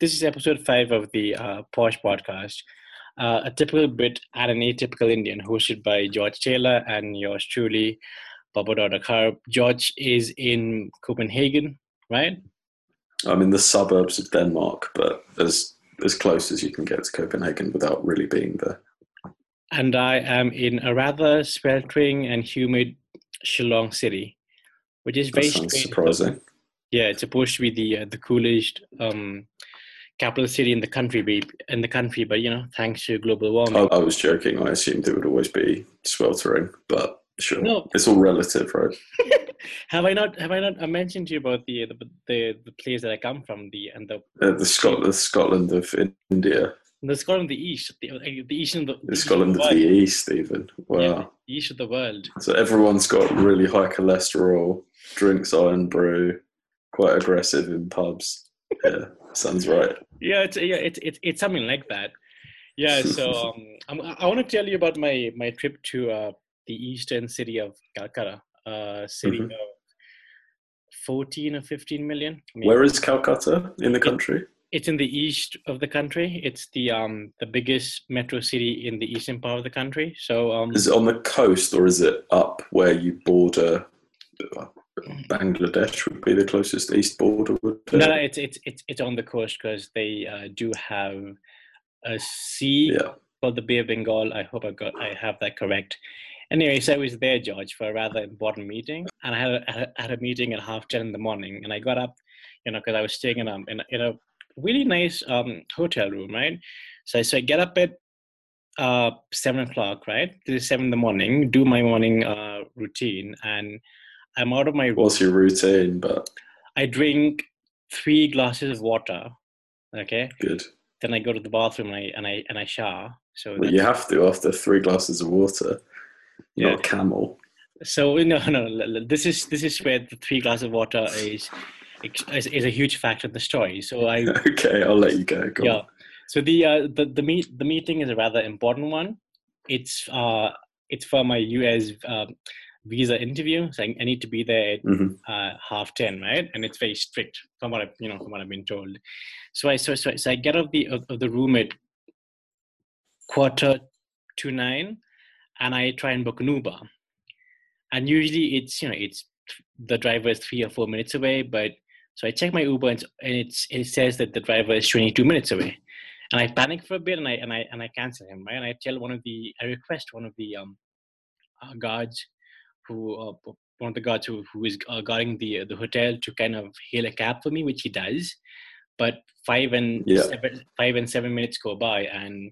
this is episode five of the uh, Posh podcast. Uh, a typical Brit and an atypical Indian, hosted by George Taylor and yours truly, Babatdor Dkhar. George is in Copenhagen, right? I'm in the suburbs of Denmark, but as as close as you can get to Copenhagen without really being there. And I am in a rather sweltering and humid Shillong city, which is very That sounds strange. surprising. Yeah, it's supposed to be the uh, the coolest um, capital city in the country, be in the country, but you know, thanks to global warming. I, I was joking. I assumed it would always be sweltering, but sure, No. it's all relative, right? have I not have I not I mentioned to you about the the the, the place that I come from, the and the Uh, the Scotland, the Scotland of India, the Scotland, the east, the, the east of the, the east Scotland of the the. East, even. Wow. Yeah, the east of the world. So everyone's got really high cholesterol, drinks Irn-Bru, quite aggressive in pubs. Yeah, sounds right. Yeah, it's yeah, it's it's it's something like that. Yeah, so um, I'm, I want to tell you about my my trip to uh, the eastern city of Calcutta, a city Mhm. of fourteen or fifteen million. Where is Calcutta in the country? It's in the east of the country. It's the um the biggest metro city in the eastern part of the country. So um Is it on the coast or is it up where you border? Bangladesh would be the closest east border. Would it? no, no, it's it's it's it's on the coast because they uh, do have a sea Yeah. called the Bay of Bengal. I hope I got I have that correct. Anyway, so I was there, George, for a rather important meeting, and I had a, I had a- meeting at half ten in the morning, and I got up, you know, because I was staying in a in a, in a really nice um, hotel room, right? So so I get up at uh, seven o'clock, right? This is seven in the morning. Do my morning uh, routine, and I'm out of my. What's your routine? But I drink three glasses of water. Okay, good. then I go to the bathroom and I and I and I shower. So Well, you have to after three glasses of water. You're Yeah. Not a camel. So no, no. This is this is where the three glasses of water is is, is a huge factor in the story. So I Okay, I'll let you go. Go yeah. on. So the uh, the the meet the meeting is a rather important one. It's uh it's for my US um, visa interview. So I, need to be there at Mhm. uh, half ten, right? And it's very strict from what I you know from what I've been told. So I so so, so I get out of the of, of the room at quarter to nine, and I try and book an Uber. And usually it's you know it's the driver is three or four minutes away, but so I check my Uber and, it's- and it says that the driver is twenty two minutes away, and I panic for a bit and I and I and I cancel him right, and I tell one of the I request one of the um uh, guards who uh, one of the guards who, who is uh, guarding the the hotel to kind of hail a cab for me, which he does. But five and Yeah. seven, five and seven minutes go by, and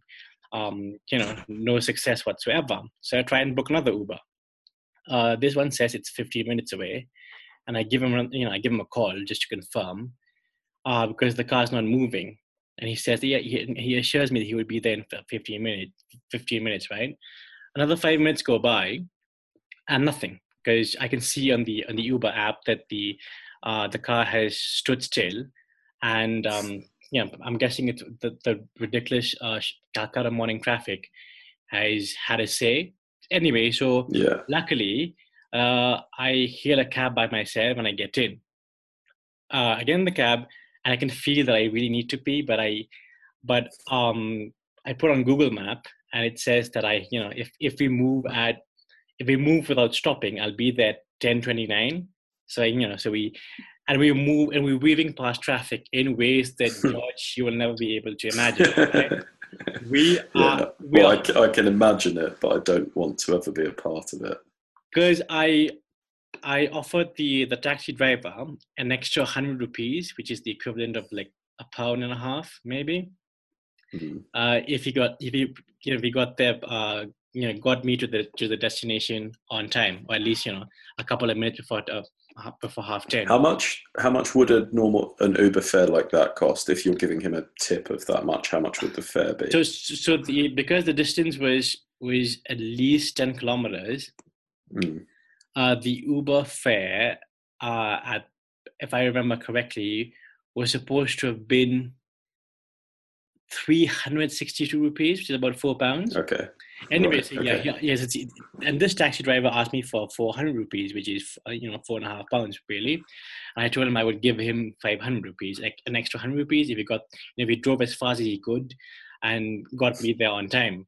um, you know, no success whatsoever. So I try and book another Uber. Uh, this one says it's 15 minutes away, and I give him, a- you know, I give him a call just to confirm, uh, because the car's not moving. And he says, yeah, he, he assures me that he would be there in 15 minutes. 15 minutes, right? Another five minutes go by, and nothing, because I can see on the on the Uber app that the uh, the car has stood still, and um, yeah, I'm guessing it's the, the ridiculous uh, Calcutta morning traffic has had a say. Anyway, so Yeah. luckily, uh, I hail a cab by myself and I get in. Uh, I get in the cab and I can feel that I really need to pee, but I, but um, I put on Google Map and it says that I, you know, if if we move at, if we move without stopping, I'll be there at ten twenty nine. So you know, so we, and we move and we're weaving past traffic in ways that George you will never be able to imagine. Right? We yeah. are, we Well, are I, I can imagine it, but I don't want to ever be a part of it. because I I offered the the taxi driver an extra hundred rupees, which is the equivalent of like a pound and a half, maybe. Mhm. Uh, if he got if he you know if he got there, uh, you know, got me to the to the destination on time, or at least you know a couple of minutes before uh, before half ten. How much? How much would a normal an Uber fare like that cost? If you're giving him a tip of that much, how much would the fare be? So so the because the distance was was at least ten kilometers, Mm. uh, the Uber fare, uh, at if I remember correctly, was supposed to have been 362 rupees, which is about four pounds. Okay. Anyway, Right, so yeah, okay. yeah, yes, and this taxi driver asked me for 400 rupees, which is uh, you know four and a half pounds really. And I told him I would give him 500 rupees, like an extra 100 rupees if he got if he drove as fast as he could, and got me there on time,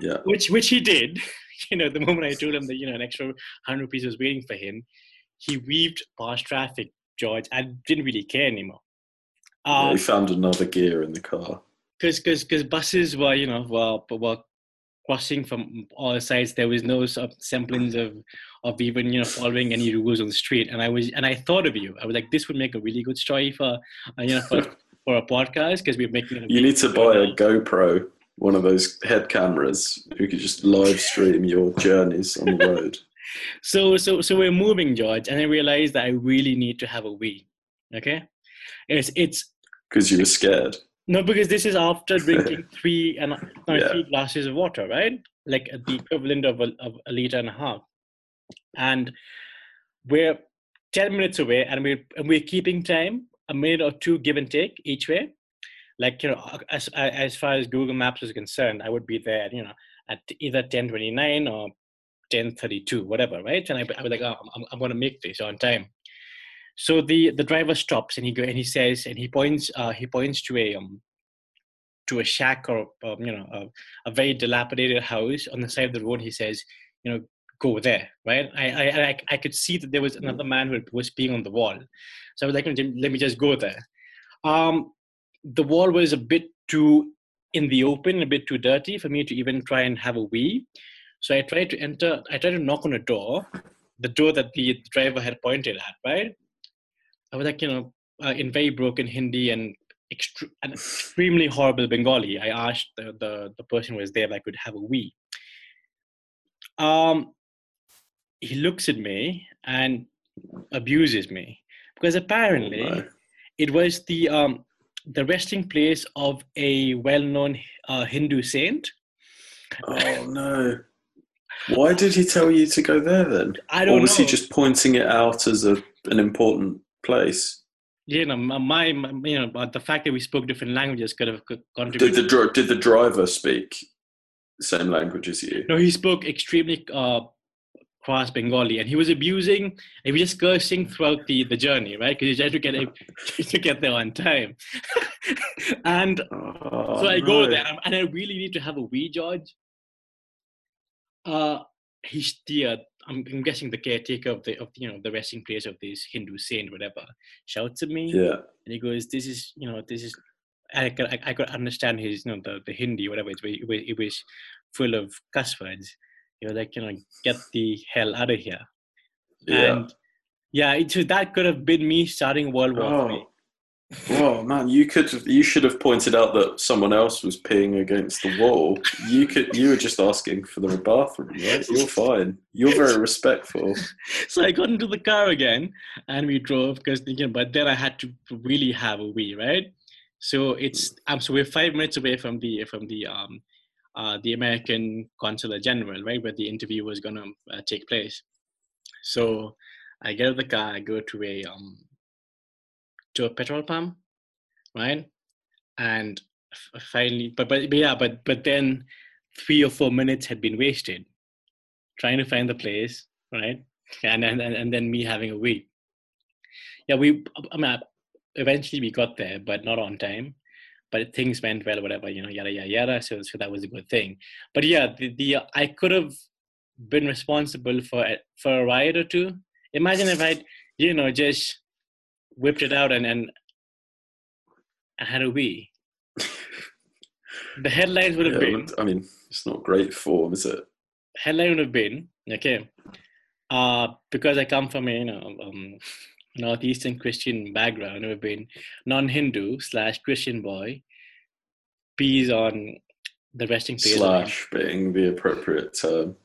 Yeah. which which he did. You know, the moment I told him that you know an extra 100 rupees was waiting for him, he weaved past traffic, George. I didn't really care anymore. Yeah. Um, He found another gear in the car. because because because buses were you know were were crossing from all sides. There was no sort of semblance of of even you know following any rules on the street. And I was and I thought of you. I was like, this would make a really good story for uh, you know for, for a podcast because we're making. a You need to buy a. GoPro, one of those head cameras, who could just live stream your journeys on the road. So so so we're moving, George, and I realized that I really need to have a wee. Okay, it's it's Because you were scared. No, because this is after drinking three and no, Yeah. three glasses of water, right? Like the equivalent of a, of a liter and a half. And we're ten minutes away, and we're and we're keeping time, a minute or two, give and take each way. Like you know, as as far as Google Maps is concerned, I would be there, you know, at either ten twenty nine or ten thirty two, whatever, right? And I, I was like, oh, I'm, I'm going to make this on time. So the the driver stops and he go and he says and he points uh, he points to a um to a shack or um, you know a, a very dilapidated house on the side of the road. He says, you know, go there, right? I I I, I could see that there was another man who was peeing on the wall, so I was like, let me just go there. Um, the wall was a bit too in the open, a bit too dirty for me to even try and have a wee. So I tried to enter. I tried to knock on a door, the door that the driver had pointed at, right? I was like, you know, uh, in very broken Hindi and, extre- and extremely horrible Bengali. I asked the, the, the person who was there if I could have a wee. Um, he looks at me and abuses me because apparently No. it was the um, the resting place of a well-known uh, Hindu saint. Oh no. Why did he tell you to go there then? I don't know. was know. he just pointing it out as a, an important place? you know, my, you know, the fact that we spoke different languages could have co- Did contributed. the did the driver speak the same language as you? No, he spoke extremely uh, cross Bengali, and he was abusing. He was just cursing throughout the, the journey, right? Because he tried to get to get there on time. and Oh, so I go there, and I really need to have a wee, George. Uh, he's the uh, I'm, I'm guessing the caretaker of the of you know the resting place of this Hindu saint, whatever, shouts at me, Yeah. and he goes, "This is you know this is." I could I, I could understand his you know the, the Hindi whatever it was, it was it was full of cuss words. He was like you know get the hell out of here. Yeah. And yeah, it, so that could have been me starting World War oh. Three. Oh. Man, you could have, you should have pointed out that someone else was peeing against the wall. You could you were just asking for the bathroom, right? You're fine. You're very respectful. So I got into the car again and we drove because thinking, but then I had to really have a wee, right? So it's um so we're five minutes away from the from the um uh the American consular general, right, where the interview was gonna uh, take place. So I get out of the car, I go to a um to a petrol pump, right? And uh, finally, but, but but yeah, but but then three or four minutes had been wasted trying to find the place, right? And and and, then me having a wee. Yeah, we. I mean, eventually we got there, but not on time. But things went well, whatever you know, yada yada yada. So so that was a good thing. But yeah, the, the I could have been responsible for for a riot or two. Imagine if I'd you know just whipped it out and and, and had a wee. The headlines would have Yeah, been I mean, it's not great form, is it? headline would have been okay uh because i come from a you know um northeastern christian background it would have been non-hindu slash christian boy peas on the resting place Slash being the appropriate term.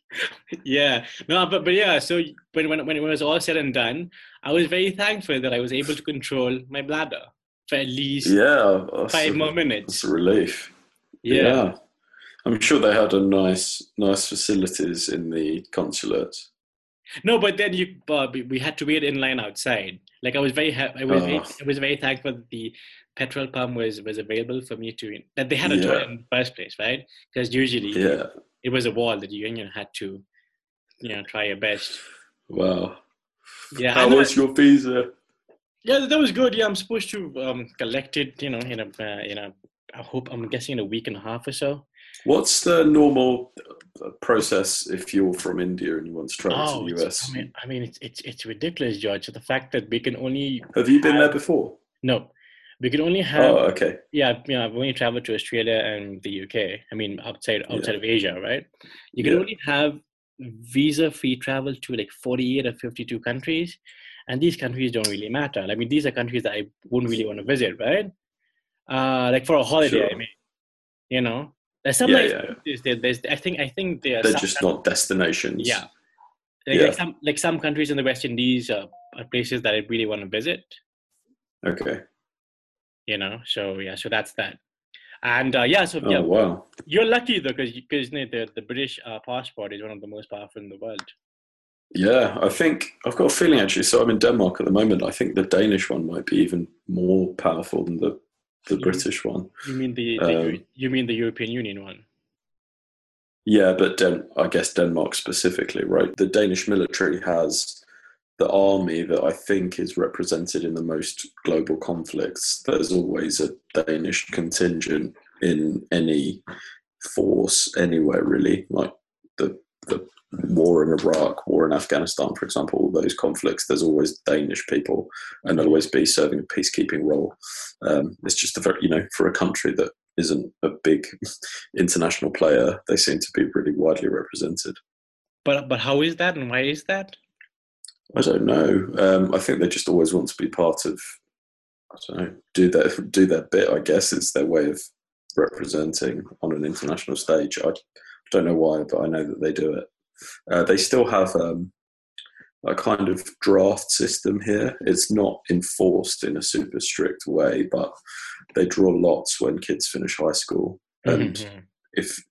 yeah no but but yeah so when, when when it was all said and done i was very thankful that i was able to control my bladder for at least Yeah, five a, more that's minutes a relief. yeah. I'm sure they had a nice, nice facilities in the consulate. No, but then you uh, we- had to wait in line outside. Like I was very ha- I was very, Oh. I was very thankful that the petrol pump was was available for me to that they had a Yeah. toilet in the first place, right? Because usually Yeah. it was a wall that you you know, had to you know try your best. Wow. Yeah, How was your visa? yeah, that was good. Yeah, I'm supposed to um, collect it. You know, in a uh, in a I hope I'm guessing in a week and a half or so. What's the normal uh, process if you're from India and you want to travel Oh, to the US? I mean, I mean, it's it's it's ridiculous, George. The fact that we can only Have you been there before? no, we can only have Oh, okay. yeah, you know, I've only traveled to Australia and the UK. I mean, outside Yeah. outside of Asia, right? You can Yeah. only have visa-free travel to like 48 or 52 countries, and these countries don't really matter. I mean, these are countries that I wouldn't really want to visit, right? Uh, like for a holiday, I mean, you know, there's some Yeah, yeah. There, there's, I think, I think there are They're just not destinations. yeah. Like, Yeah. like some like some countries in the West Indies are, are places that I really want to visit Okay. you know so yeah so that's that and uh, yeah so Oh, yeah wow. you're lucky though because because the, the british uh, passport is one of the most powerful in the world Yeah, I think I've got a feeling actually. So I'm in Denmark at the moment. I think the Danish one might be even more powerful than the the Mhm. British one. you mean the, the Um, you mean the european union one Yeah, but Den- I guess Denmark specifically, right? The Danish military has the army that I think is represented in the most global conflicts. There's always a Danish contingent in any force anywhere, really. Like the the war in Iraq, war in Afghanistan, for example, all those conflicts. There's always Danish people, and they'll always be serving a peacekeeping role. Um, it's just a very, you know, for a country that isn't a big international player, they seem to be really widely represented. but but how is that and why is that I don't know. Um, I think they just always want to be part of. I don't know. Do their do their bit. I guess it's their way of representing on an international stage. I don't know why, but I know that they do it. Uh, they still have um, a kind of draft system here. It's not enforced in a super strict way, but they draw lots when kids finish high school, and Mhm. if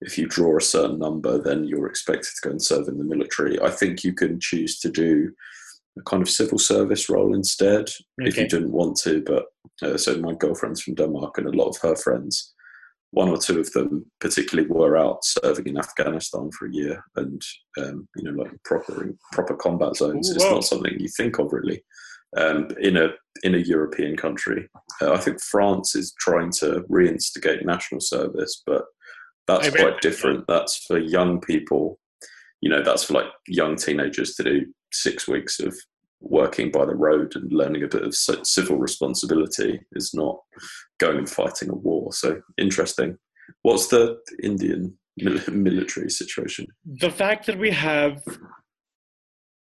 if you draw a certain number, then you're expected to go and serve in the military. I think you can choose to do a kind of civil service role instead if you didn't want to. But uh, so my girlfriend's from Denmark, and a lot of her friends, one or two of them particularly, were out serving in Afghanistan for a year, and um, you know, like proper proper combat zones. Ooh, it's wow. not something you think of really. Um, in a in a European country, uh, I think France is trying to reinstigate national service, but that's quite different. That's for young people. You know, that's for like young teenagers to do six weeks of working by the road and learning a bit of civil responsibility. Is not going and fighting a war. So interesting. What's the Indian military situation? the fact that we have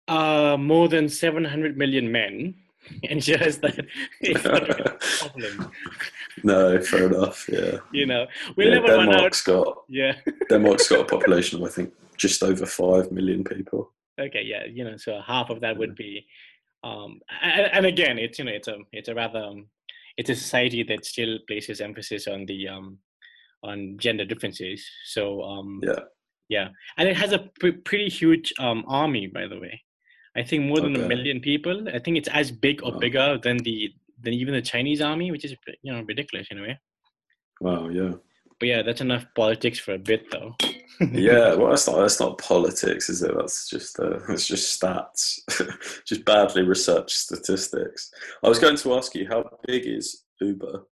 uh, more than 700 million men ensures that it's not a problem. no, fair enough. Yeah, You know, we'll yeah never run out. Denmark's got Yeah. Denmark's got a population of I think just over five million people. Okay. Yeah. You know, so half of that would be, um, and, and again, it's you know, it's a it's a rather um, it's a society that still places emphasis on the um, on gender differences. So um, Yeah. yeah, and it has a pre- pretty huge um army, by the way. I think more than a million people. I think it's as big or Wow. bigger than the than even the Chinese army, which is you know ridiculous in a way. Wow. Yeah. But yeah, that's enough politics for a bit, though. yeah, well, that's not that's not politics, is it? That's just uh, that's just stats, just badly researched statistics. I was going to ask you, how big is Uber?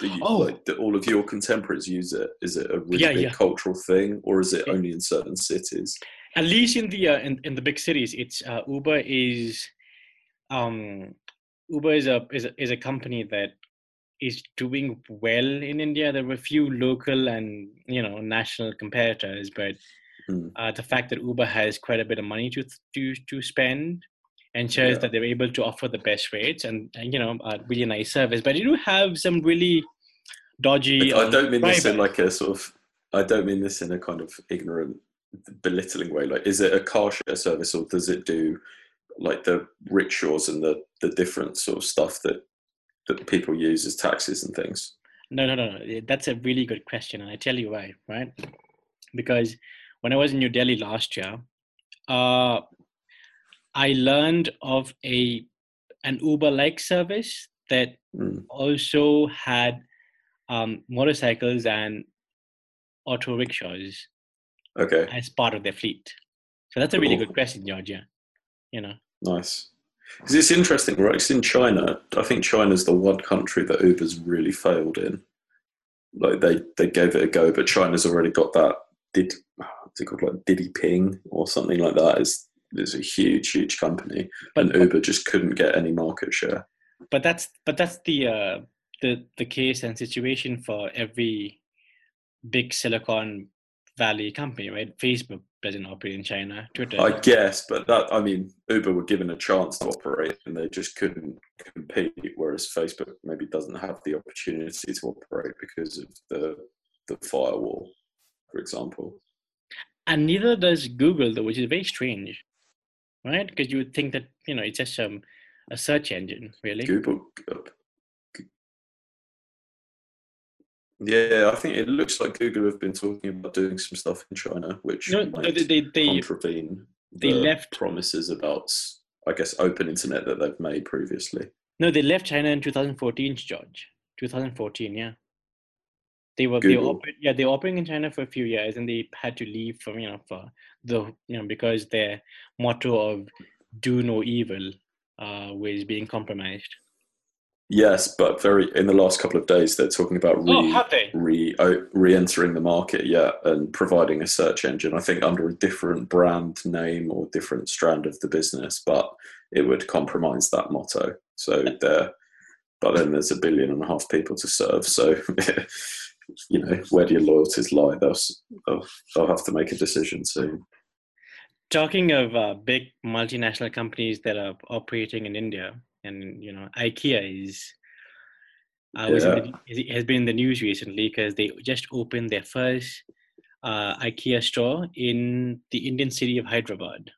Do you, Oh. like, do all of your contemporaries use it? Is it a really Yeah, big yeah. cultural thing, or is it only in certain cities? At least in the uh, in, in the big cities, it's uh, Uber is um Uber is a is a, is a company that is doing well in India. There were a few local and you know national competitors, but Hmm. uh, the fact that Uber has quite a bit of money to to to spend ensures Yeah. that they're able to offer the best rates and, and you know a really nice service. But you do have some really dodgy. I um, don't mean this in like a sort of. I don't mean this in a kind of ignorant, belittling way. Like, is it a car share service, or does it do like the rickshaws and the the different sort of stuff that that people use as taxis and things? No, no, no, no. That's a really good question, and I tell you why, right? Because when I was in New Delhi last year, uh, I learned of a an Uber-like service that Mm. also had um, motorcycles and auto rickshaws Okay, as part of their fleet. So that's a really Cool. good question, Georgia. You know, nice. Because it's interesting, right? It's in China, I think China's the one country that Uber's really failed in. Like they, they gave it a go, but China's already got that. Did what's it called like Diddy Ping or something like that? Is is a huge, huge company, but and Uber just couldn't get any market share. but that's but that's the uh, the the case and situation for every big Silicon Valley company, right? Facebook doesn't operate in China. Twitter. I guess, but that I mean, Uber were given a chance to operate, and they just couldn't compete. Whereas Facebook maybe doesn't have the opportunity to operate because of the the firewall, for example. and neither does Google, though, which is very strange, right? Because you would think that you know it's just um, a search engine, really. Google. Yeah, I think it looks like Google have been talking about doing some stuff in China, which No, they they they, contravene they the left- promises about, I guess, open internet that they've made previously. no they left China in 2014, George. 2014, yeah. They were they were oper- yeah they were operating in China for a few years, and they had to leave from you know for the you know because their motto of "do no evil" uh, was being compromised. Yes, but very in the last couple of days, they're talking about re, oh, re, re-entering the market, yeah, and providing a search engine. I think under a different brand name or different strand of the business, but it would compromise that motto. So there, but then there's a billion and a half people to serve. So you know, where do your loyalties lie? They'll they'll, they'll have to make a decision soon. Talking of uh, big multinational companies that are operating in India, and you know, IKEA is uh, was in the, has been in the news recently because they just opened their first uh, IKEA store in the Indian city of Hyderabad.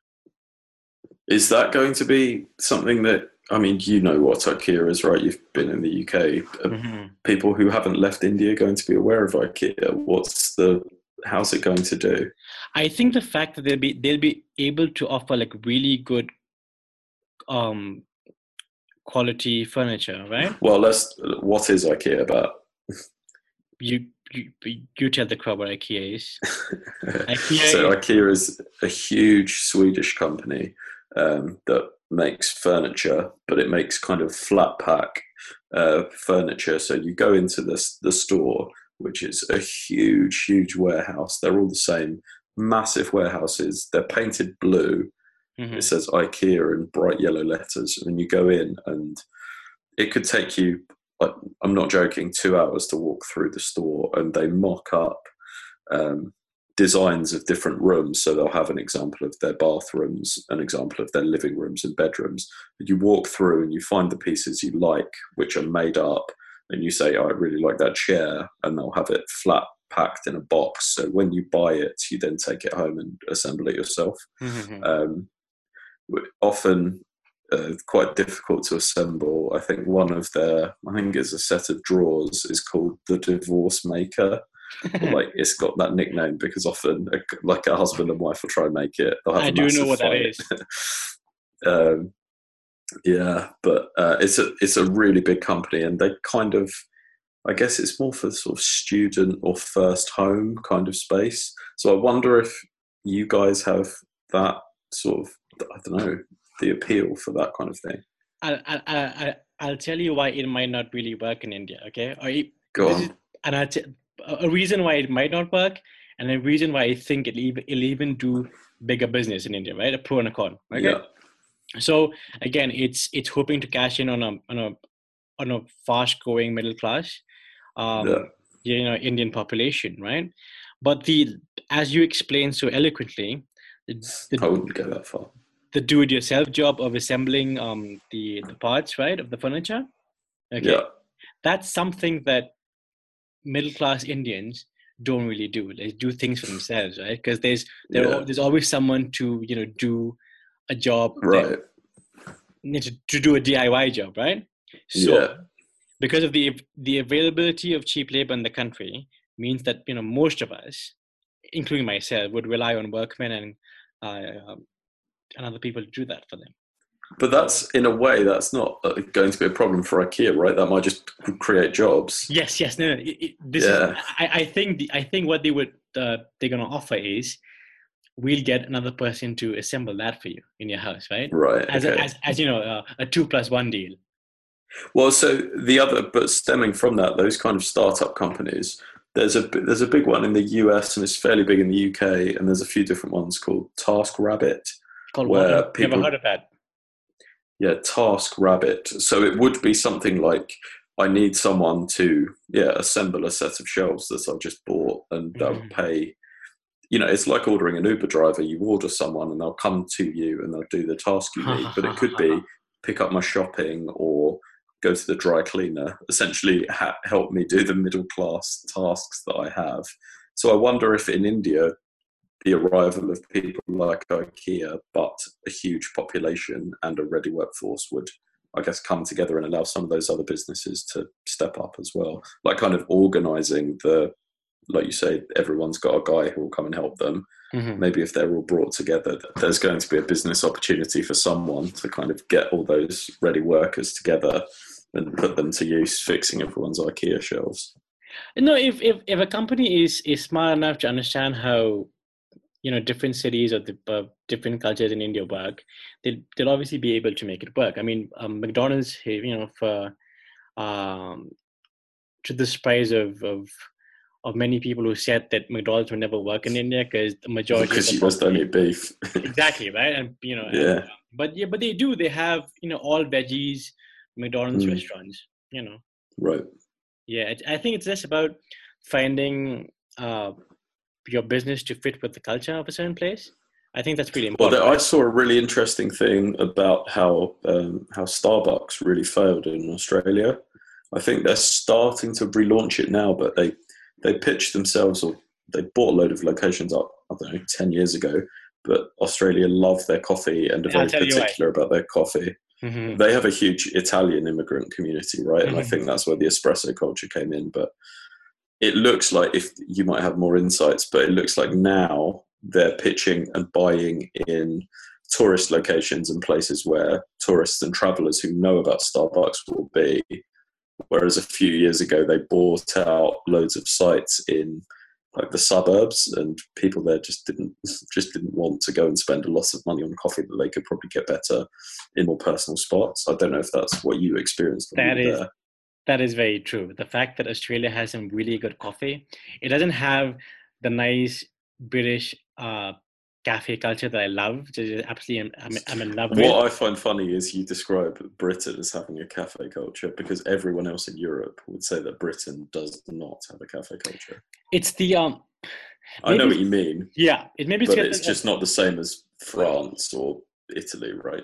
Is that going to be something that I mean? You know what IKEA is, right? You've been in the UK. Mhm. people who haven't left India going to be aware of IKEA? What's the how's it going to do? I think the fact that they'll be they'll be able to offer like really good um quality furniture, right? Well, let's. What is IKEA about? You you, you tell the crowd what IKEA is. IKEA so is- IKEA is a huge Swedish company um, that makes furniture, but it makes kind of flat pack uh, furniture. So you go into this the store, which is a huge, huge warehouse. They're all the same, massive warehouses. They're painted blue. Mhm. It says IKEA in bright yellow letters, and you go in, and it could take you. Like, I'm not joking, two hours to walk through the store, and they mock up um, designs of different rooms. So they'll have an example of their bathrooms, an example of their living rooms and bedrooms. And you walk through and you find the pieces you like, which are made up, and you say, oh, "I really like that chair," and they'll have it flat packed in a box. So when you buy it, you then take it home and assemble it yourself Mhm. um, often uh, quite difficult to assemble. I think one of their, I think it's a set of drawers, is called the Divorce Maker. like it's got that nickname because often, a, like a husband and wife will try and make it. I do know what that fight. is. um, yeah, but uh, it's a it's a really big company, and they kind of, I guess it's more for sort of student or first home kind of space. So I wonder if you guys have that sort of I don't know the appeal for that kind of thing. I'll, I'll, I'll, I'll tell you why it might not really work in India, okay? Or it, Go on. is- and I'll t- a reason why it might not work, and a reason why I think it'll even, it'll even do bigger business in India, right? A pro and a con. Okay. Yeah. So again, it's it's hoping to cash in on a on a on a fast growing middle class, um, Yeah. you know, Indian population, right? But the as you explained so eloquently, the, the I wouldn't go that far. The do-it-yourself job of assembling um, the the parts, right, of the furniture. Okay, Yeah. that's something that middle-class Indians don't really do. They do things for themselves, right? Because there's there Yeah. there's always someone to you know do a job, that- Right. to, to do a DIY job, right? So Yeah. because of the the availability of cheap labor in the country means that you know most of us, including myself, would rely on workmen and uh, another people to do that for them. But that's in a way that's not uh, going to be a problem for IKEA, right? That might just create jobs. Yes, yes, no, no. It, it, this yeah. is, I, I think the, I think what they would uh, they're going to offer is we'll get another person to assemble that for you in your house, right? Right. As okay. a, as, as you know, uh, a two plus one deal. Well, so the other, but stemming from that, those kind of startup companies, there's a there's a big one in the US and it's fairly big in the UK, and there's a few different ones called Task TaskRabbit. Where what? people, never heard of that. Yeah, TaskRabbit. So it would be something like I need someone to yeah assemble a set of shelves that I've just bought, and they'll mm. pay. You know, it's like ordering an Uber driver. You order someone, and they'll come to you, and they'll do the task you need. but it could be pick up my shopping or go to the dry cleaner. Essentially, ha- help me do the middle class tasks that I have. So I wonder if in India the arrival of people like IKEA, but a huge population and a ready workforce would, I guess, come together and allow some of those other businesses to step up as well. Like kind of organizing the, like you say, everyone's got a guy who will come and help them. Mm-hmm. Maybe if they're all brought together, there's going to be a business opportunity for someone to kind of get all those ready workers together and put them to use fixing everyone's IKEA shelves. No, if, if, if a company is, is smart enough to understand how you know different cities or the uh, different cultures in India work, they'll, they'll obviously be able to make it work. I mean, um, McDonald's, you know, for um, to the surprise of, of of many people who said that McDonald's would never work in India because the majority because you don't eat beef. exactly right, and you know, yeah. And, but yeah, but they do. They have you know all veggies McDonald's mm. restaurants. You know. Right. Yeah, I think it's just about finding uh, your business to fit with the culture of a certain place. I think that's really important. Well, I saw a really interesting thing about how um, how Starbucks really failed in Australia. I think they're starting to relaunch it now, but they they pitched themselves or they bought a load of locations up. I don't know, ten years ago. But Australia love their coffee and are very particular about their coffee. Mm-hmm. They have a huge Italian immigrant community, right? And mm-hmm. I think that's where the espresso culture came in. But it looks like if you might have more insights, but it looks like now they're pitching and buying in tourist locations and places where tourists and travelers who know about Starbucks will be. Whereas a few years ago, they bought out loads of sites in like the suburbs, and people there just didn't just didn't want to go and spend a lot of money on coffee that they could probably get better in more personal spots. I don't know if that's what you experienced. That is there. That is very true. The fact that Australia has some really good coffee, it doesn't have the nice British uh, cafe culture that I love. Absolutely, I'm, I'm in love with. What I find funny is you describe Britain as having a cafe culture because everyone else in Europe would say that Britain does not have a cafe culture. It's the um. I know what you mean. Yeah, it maybe but it's just not the same as France or Italy, right?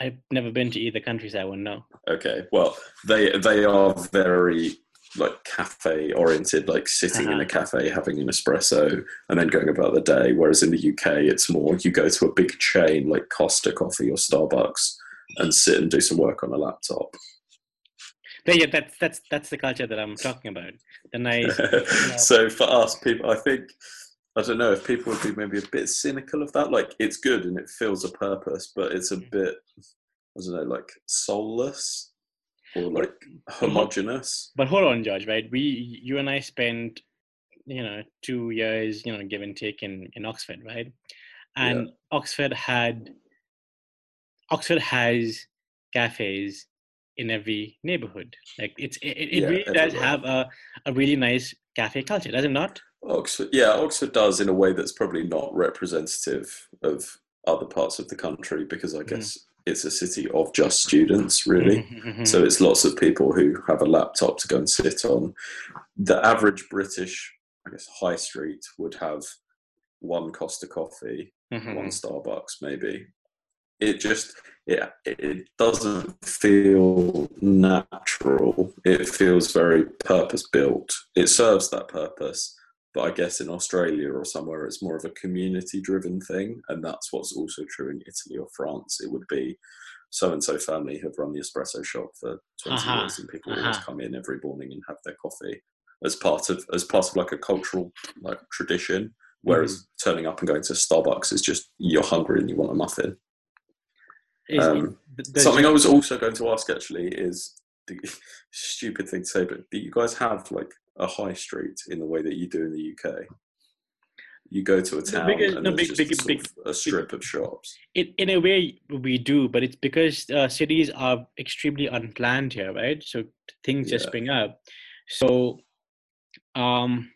I've never been to either countries. I wouldn't know. Okay, well, they they are very like cafe oriented, like sitting uh-huh. in a uh-huh. cafe having an espresso and then going about the day. Whereas in the UK, it's more you go to a big chain like Costa Coffee or Starbucks and sit and do some work on a laptop. Yeah, that's that's that's the culture that I'm talking about. The nice. You know. so for us, people, I think I don't know if people would be maybe a bit cynical of that. Like it's good and it fills a purpose, but it's a bit I don't know, like soulless or like homogenous. But hold on, George. Right? We, you and I spent, you know, two years, you know, give and take in in Oxford, right? And yeah. Oxford had, Oxford has cafes in every neighborhood. Like it's it, it yeah, really everywhere. does have a, a really nice cafe culture, does it not? Oxford, yeah, Oxford does in a way that's probably not representative of other parts of the country because I mm. guess it's a city of just students, really. Mm-hmm. So it's lots of people who have a laptop to go and sit on. The average British, I guess, high street would have one Costa coffee, mm-hmm. one Starbucks, maybe. It just it, it doesn't feel natural. It feels very purpose built. It serves that purpose, but I guess in Australia or somewhere, it's more of a community driven thing. And that's what's also true in Italy or France. It would be so and so family have run the espresso shop for 20 uh-huh. years and people uh-huh. always come in every morning and have their coffee as part of as part of like a cultural like tradition Whereas turning up and going to Starbucks is just you're hungry and you want a muffin. Um, Something I was also going to ask actually is stupid thing to say, but do you guys have like a high street in the way that you do in the UK? You go to a town because- and no, big- big- big- a strip of shops. in, in a way we do but it's because uh, cities are extremely unplanned here right so things just spring up so um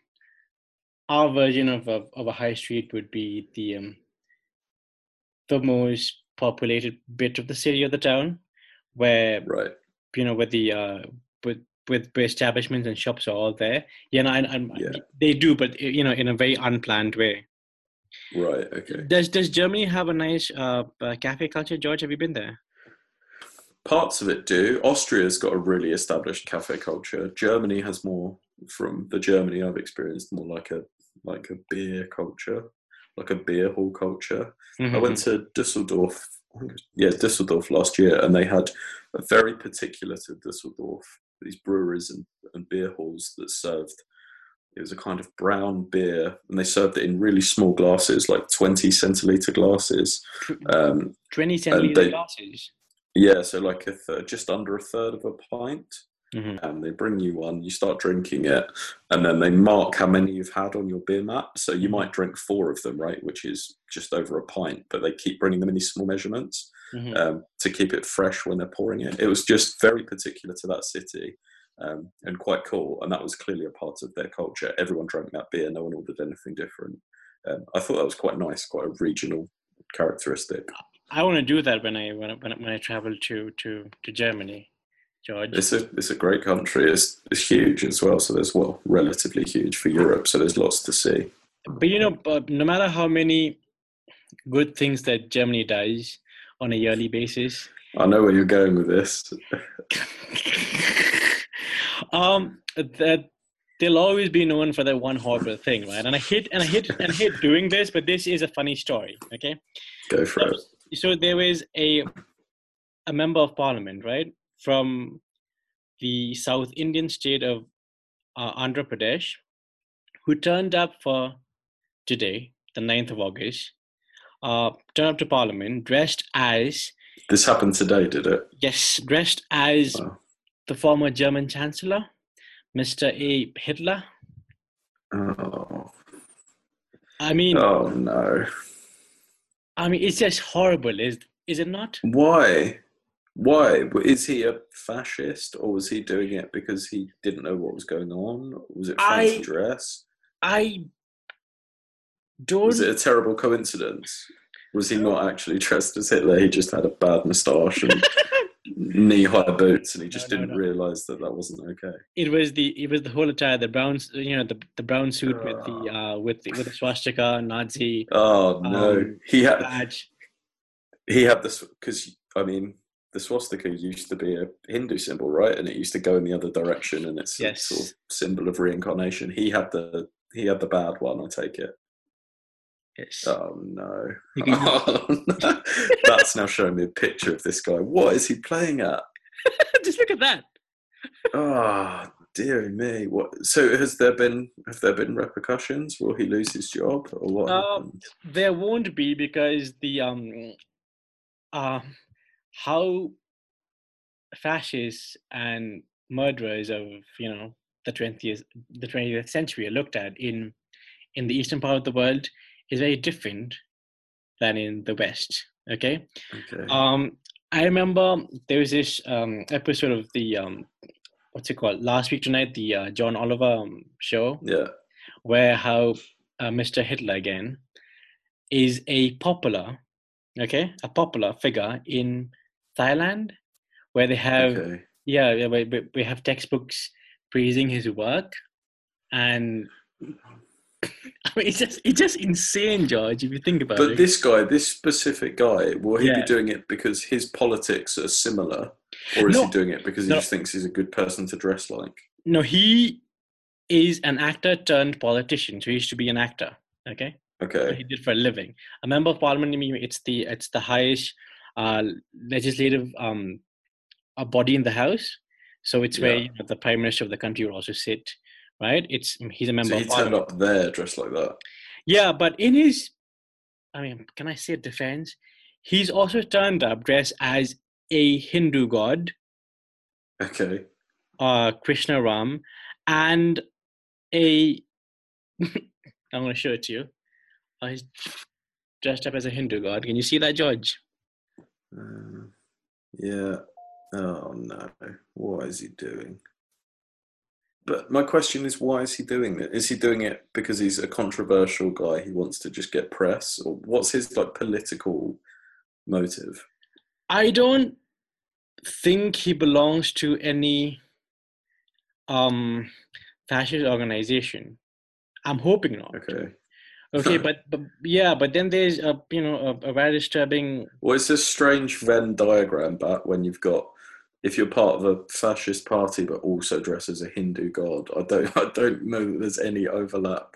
our version of a, of a high street would be the um, the most populated bit of the city or the town where Right. You know with the uh with with establishments and shops are all there yeah no, I, I, Yeah. they do but you know in a very unplanned way Right. Okay. does does germany have a nice uh, uh cafe culture george have you been there Parts of it do. Austria's got a really established cafe culture. Germany has more from the Germany I've experienced more like a like a beer culture, like a beer hall culture. I went to Dusseldorf, I think it was- yeah, Dusseldorf last year, and they had a very particular to Dusseldorf, these breweries and, and beer halls that served. It was a kind of brown beer, and they served it in really small glasses, like 20 centiliter glasses. Um, 20 centiliter they- glasses. yeah, so like a third, just under a third of a pint. Mhm. And they bring you one, you start drinking it, and then they mark how many you've had on your beer mat. So you might drink four of them, right, which is just over a pint, but they keep bringing them in these small measurements Mhm. um, to keep it fresh when they're pouring it. It was just very particular to that city um, and quite cool. And that was clearly a part of their culture. Everyone drank that beer, no one ordered anything different. Um, I thought that was quite nice, quite a regional characteristic. I want to do that when I when I, when I, when I travel to to to Germany, George. It's a it's a great country. It's it's huge as well. So there's well relatively huge for Europe. So there's lots to see. But you know, but no matter how many good things that Germany does on a yearly basis, I know where you're going with this. um, that they'll always be known for that one horrible thing, right? And I hate and I hate and I hate doing this, but this is a funny story. Okay, Go for it. so there was a a member of parliament, right, from the South Indian state of uh, Andhra Pradesh, who turned up for today, the 9th of August, uh, turned up to parliament dressed as This happened today, did it? yes, dressed as Wow. the former German Chancellor, Mr. A. Hitler. Oh, I mean, oh no! I mean, it's just horrible, is is it not? Why? Why is he a fascist, or was he doing it because he didn't know what was going on? Was it fancy I- dress? I don't. Was it a terrible coincidence? Was he not actually dressed as Hitler? He just had a bad moustache and knee-high boots, and he just No, no, didn't no. realise that that wasn't okay. it was the it was the whole attire, the brown, you know, the the brown suit with the uh with the, with the swastika Nazi Oh no, Um, he had badge. he had this because I mean the swastika used to be a Hindu symbol, right? And it used to go in the other direction, and it's Yes. a sort of symbol of reincarnation. He had the he had the bad one. I take it. Yes. Oh no, Oh, no. that's now showing me a picture of this guy. What is he playing at? Just look at that. Oh dear me! What? So has there been have there been repercussions? Will he lose his job or what? Um. There won't be because the um uh how fascists and murderers of you know the twentieth the twentieth century are looked at in in the eastern part of the world is very different than in the west. Okay. Okay. Um, I remember there was this um, episode of the um, what's it called? Last week tonight, the uh, John Oliver um, show, yeah. where how uh, Mr. Hitler again is a popular, okay, a popular figure in Thailand, where they have Okay. yeah, yeah, we, we- have textbooks praising his work, and I mean it's just it's just insane, George. If you think about But it. But this guy, this specific guy, will he Yeah. be doing it because his politics are similar, or is No. he doing it because he No. just thinks he's a good person to dress like? No, he is an actor turned politician. So he used to be an actor. Okay, Okay. he did for a living. A member of parliament. I mean, it's the it's the highest uh, legislative um, uh, body in the house. So it's where you know, the prime minister of the country will also sit. Right? It's he's a member So he of turned up there dressed like that. Yeah, but in his, I mean, can I say defense? He's also turned up dressed as a Hindu god, Okay. uh, Krishna Ram, and a. I'm going to show it to you. Uh, he's dressed up as a Hindu god. Can you see that, George? Uh, yeah. Oh no. What is he doing? But my question is, why is he doing it? Is he doing it because he's a controversial guy? He wants to just get press, or what's his like political motive? I don't think he belongs to any um fascist organization. I'm hoping not. Okay. Okay, but, but yeah, but then there's a you know a, a very disturbing. Well, it's a strange Venn diagram, but when you've got if you're part of a fascist party but also dress as a Hindu god, I don't I don't know that there's any overlap.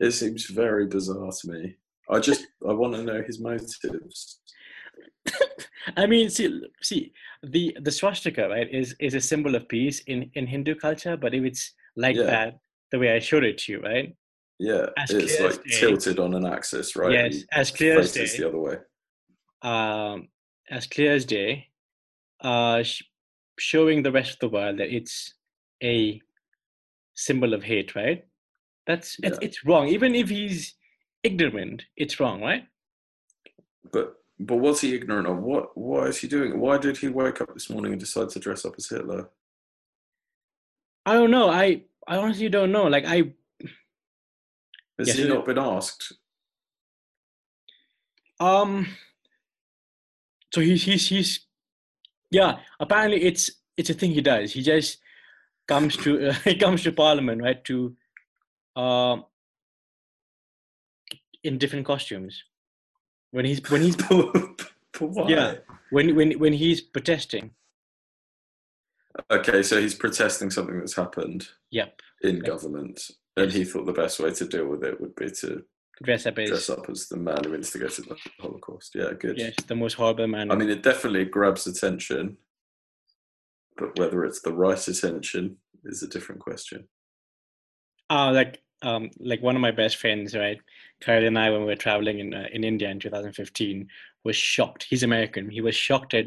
It seems very bizarre to me. I just I want to know his motives. I mean, see, see the the swastika right is is a symbol of peace in in Hindu culture, but if it's like Yeah. that, the way I showed it to you, right? Yeah, As it's like day. tilted on an axis, right? Yes, He as clear as day. the other way. um, as clear as day, uh, sh- showing the rest of the world that it's a symbol of hate, right? That's it's, Yeah. it's wrong. Even if he's ignorant, it's wrong, right? But but what's he ignorant of? What why is he doing? Why did he wake up this morning and decide to dress up as Hitler? I don't know. I I honestly don't know. Like I Has Yes, he not been asked? um. So he's he's he's yeah. Apparently, it's it's a thing he does. He just comes to uh, he comes to Parliament, right? To um in different costumes when he's when he's? Yeah. when when when he's protesting. Okay, so he's protesting something that's happened Yep, in Yep. government, and he thought the best way to deal with it would be to dress up as dress up as the man who instigated the Holocaust. Yeah, good. yes, the most horrible man. I mean, it definitely grabs attention, but whether it's the right attention is a different question. uh, like um, like one of my best friends, right, Kyle and I, when we were traveling in uh, in India in 2015, was shocked. He's American. He was shocked at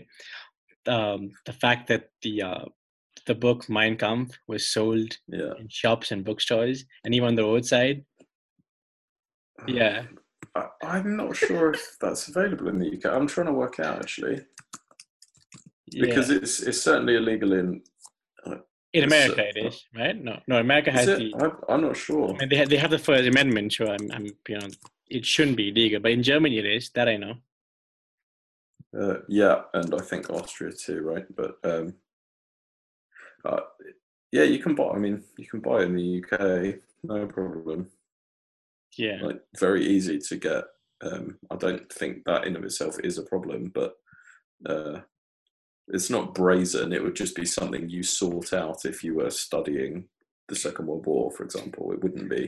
um, the fact that the uh, the book Mein Kampf was sold Yeah. in shops and bookstores and even on the roadside. Yeah. I, I'm not sure if that's available in the UK. I'm trying to work out actually because it's it's certainly illegal in. in America, uh, it is right. No, no, America has the. I, I'm not sure. They have, they have the First Amendment, so I'm, I'm, you know, it shouldn't be legal. But in Germany, it is. That I know. Uh, yeah, and I think Austria too, right? But um, uh, yeah, you can buy. I mean, you can buy in the UK, no problem. Yeah. Like very easy to get. Um, I don't think that in of itself is a problem, but uh, it's not brazen. It would just be something you sort out if you were studying the Second World War, for example. It wouldn't be,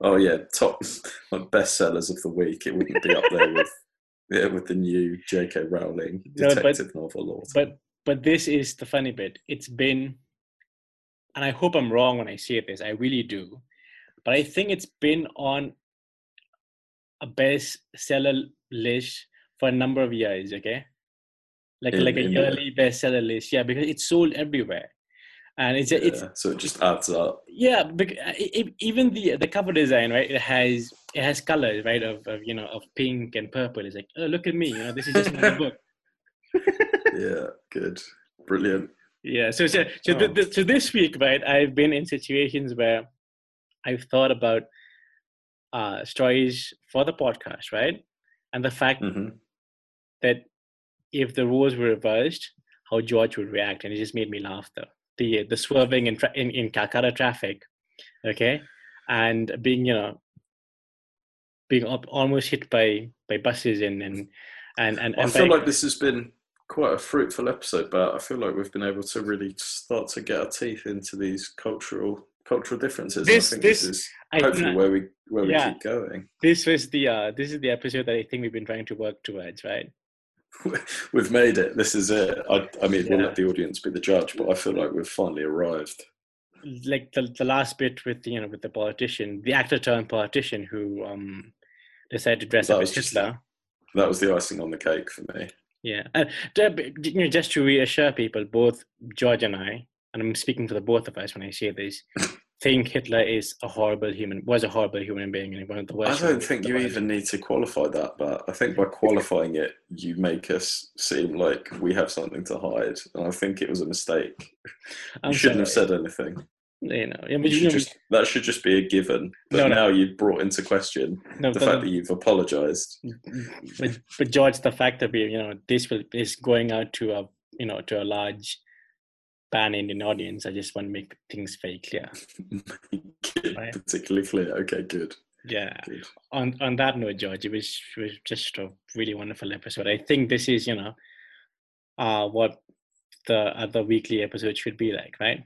oh yeah, top like bestsellers of the week. It wouldn't be up there with yeah with the new J.K. Rowling No, but- detective novel. Or But but this is the funny bit. It's been, and I hope I'm wrong when I say this. I really do, but I think it's been on a bestseller list for a number of years. Okay, like In like a yearly bestseller list. Yeah, because it's sold everywhere, and it's it's so it just adds up. yeah uh, e- even the the cover design right it has it has colors right of, of you know of pink and purple it's like oh look at me you know this is just another book Yeah, good, brilliant. yeah so so so, Oh. th- th- so this week right i've been in situations where i've thought about uh stories for the podcast right? And the fact hmm that if the rules were reversed how george would react and it just made me laugh though. The the swerving in tra- in, in calcutta traffic okay? And being you know being up, almost hit by by buses and and and and, I and feel by- like this has been quite a fruitful episode, but I feel like we've been able to really start to get our teeth into these cultural cultural differences. This- I think this- this, is I- hopefully where we where we keep going. this was the uh this is the episode that i think we've been trying to work towards right we've made it. This is it. I, I mean, we'll let the audience be the judge, but I feel like we've finally arrived. like the, the last bit with you know with the politician, the actor turned politician who um decided to dress That up as just- Hitler. That was the icing on the cake for me. Yeah, uh, to- you know, just to reassure people, both George and I, and I'm speaking for the both of us when I say this, think Hitler is a horrible human, was a horrible human being, and one of the worst. I don't think you even need to qualify that, but I think by qualifying it, you make us seem like we have something to hide, and I think it was a mistake. I'm you shouldn't sorry. have said anything. You know, yeah, You but you know, just, that should just be a given. But No, no. now you've brought into question no, the fact that you've apologised. but, but George, the fact that we, you know, this will is going out to a, you know, to a large pan Indian audience. I just want to make things very clear. Right. Particularly clear. Okay, good. Yeah. good. On on that note, George, it was it was just a really wonderful episode. I think this is, you know, uh, what the other weekly episode should be like, right?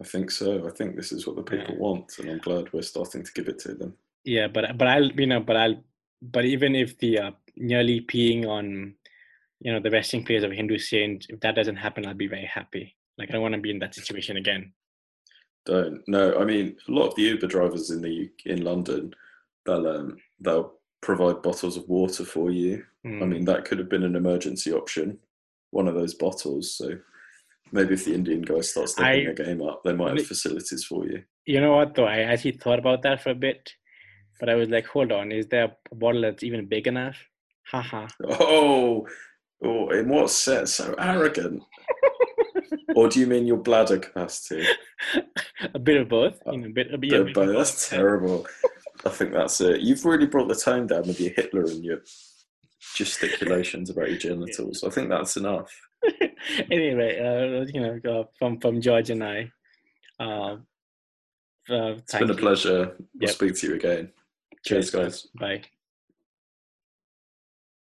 I think so. I think this is what the people Yeah. want, and I'm glad we're starting to give it to them. Yeah, but but I'll you know, but I'll but even if the uh, nearly peeing on, you know, the resting place of a Hindu saint, if that doesn't happen, I'll be very happy. Like I don't want to be in that situation again. Don't. No, I mean a lot of the Uber drivers in the in London, they'll um, they'll provide bottles of water for you. I Mm. mean that could have been an emergency option, one of those bottles. So maybe if the Indian guy starts stepping I- their game up, they might have facilities for you. You know what though? I actually thought about that for a bit, but I was like, hold on, is there a bottle that's even big enough? Haha. Oh, oh, in what sense? So arrogant. or do you mean your bladder capacity? a bit of both. You know, a bit, a bit, a bit of both- that's terrible. I think that's it. You've really brought the tone down with your Hitler and your gesticulations about your genitals. I think that's enough. anyway, uh, you know, uh, from from George and I. Uh, uh, It's been a pleasure. We'll Yep. speak to you again. Cheers, guys. Bye.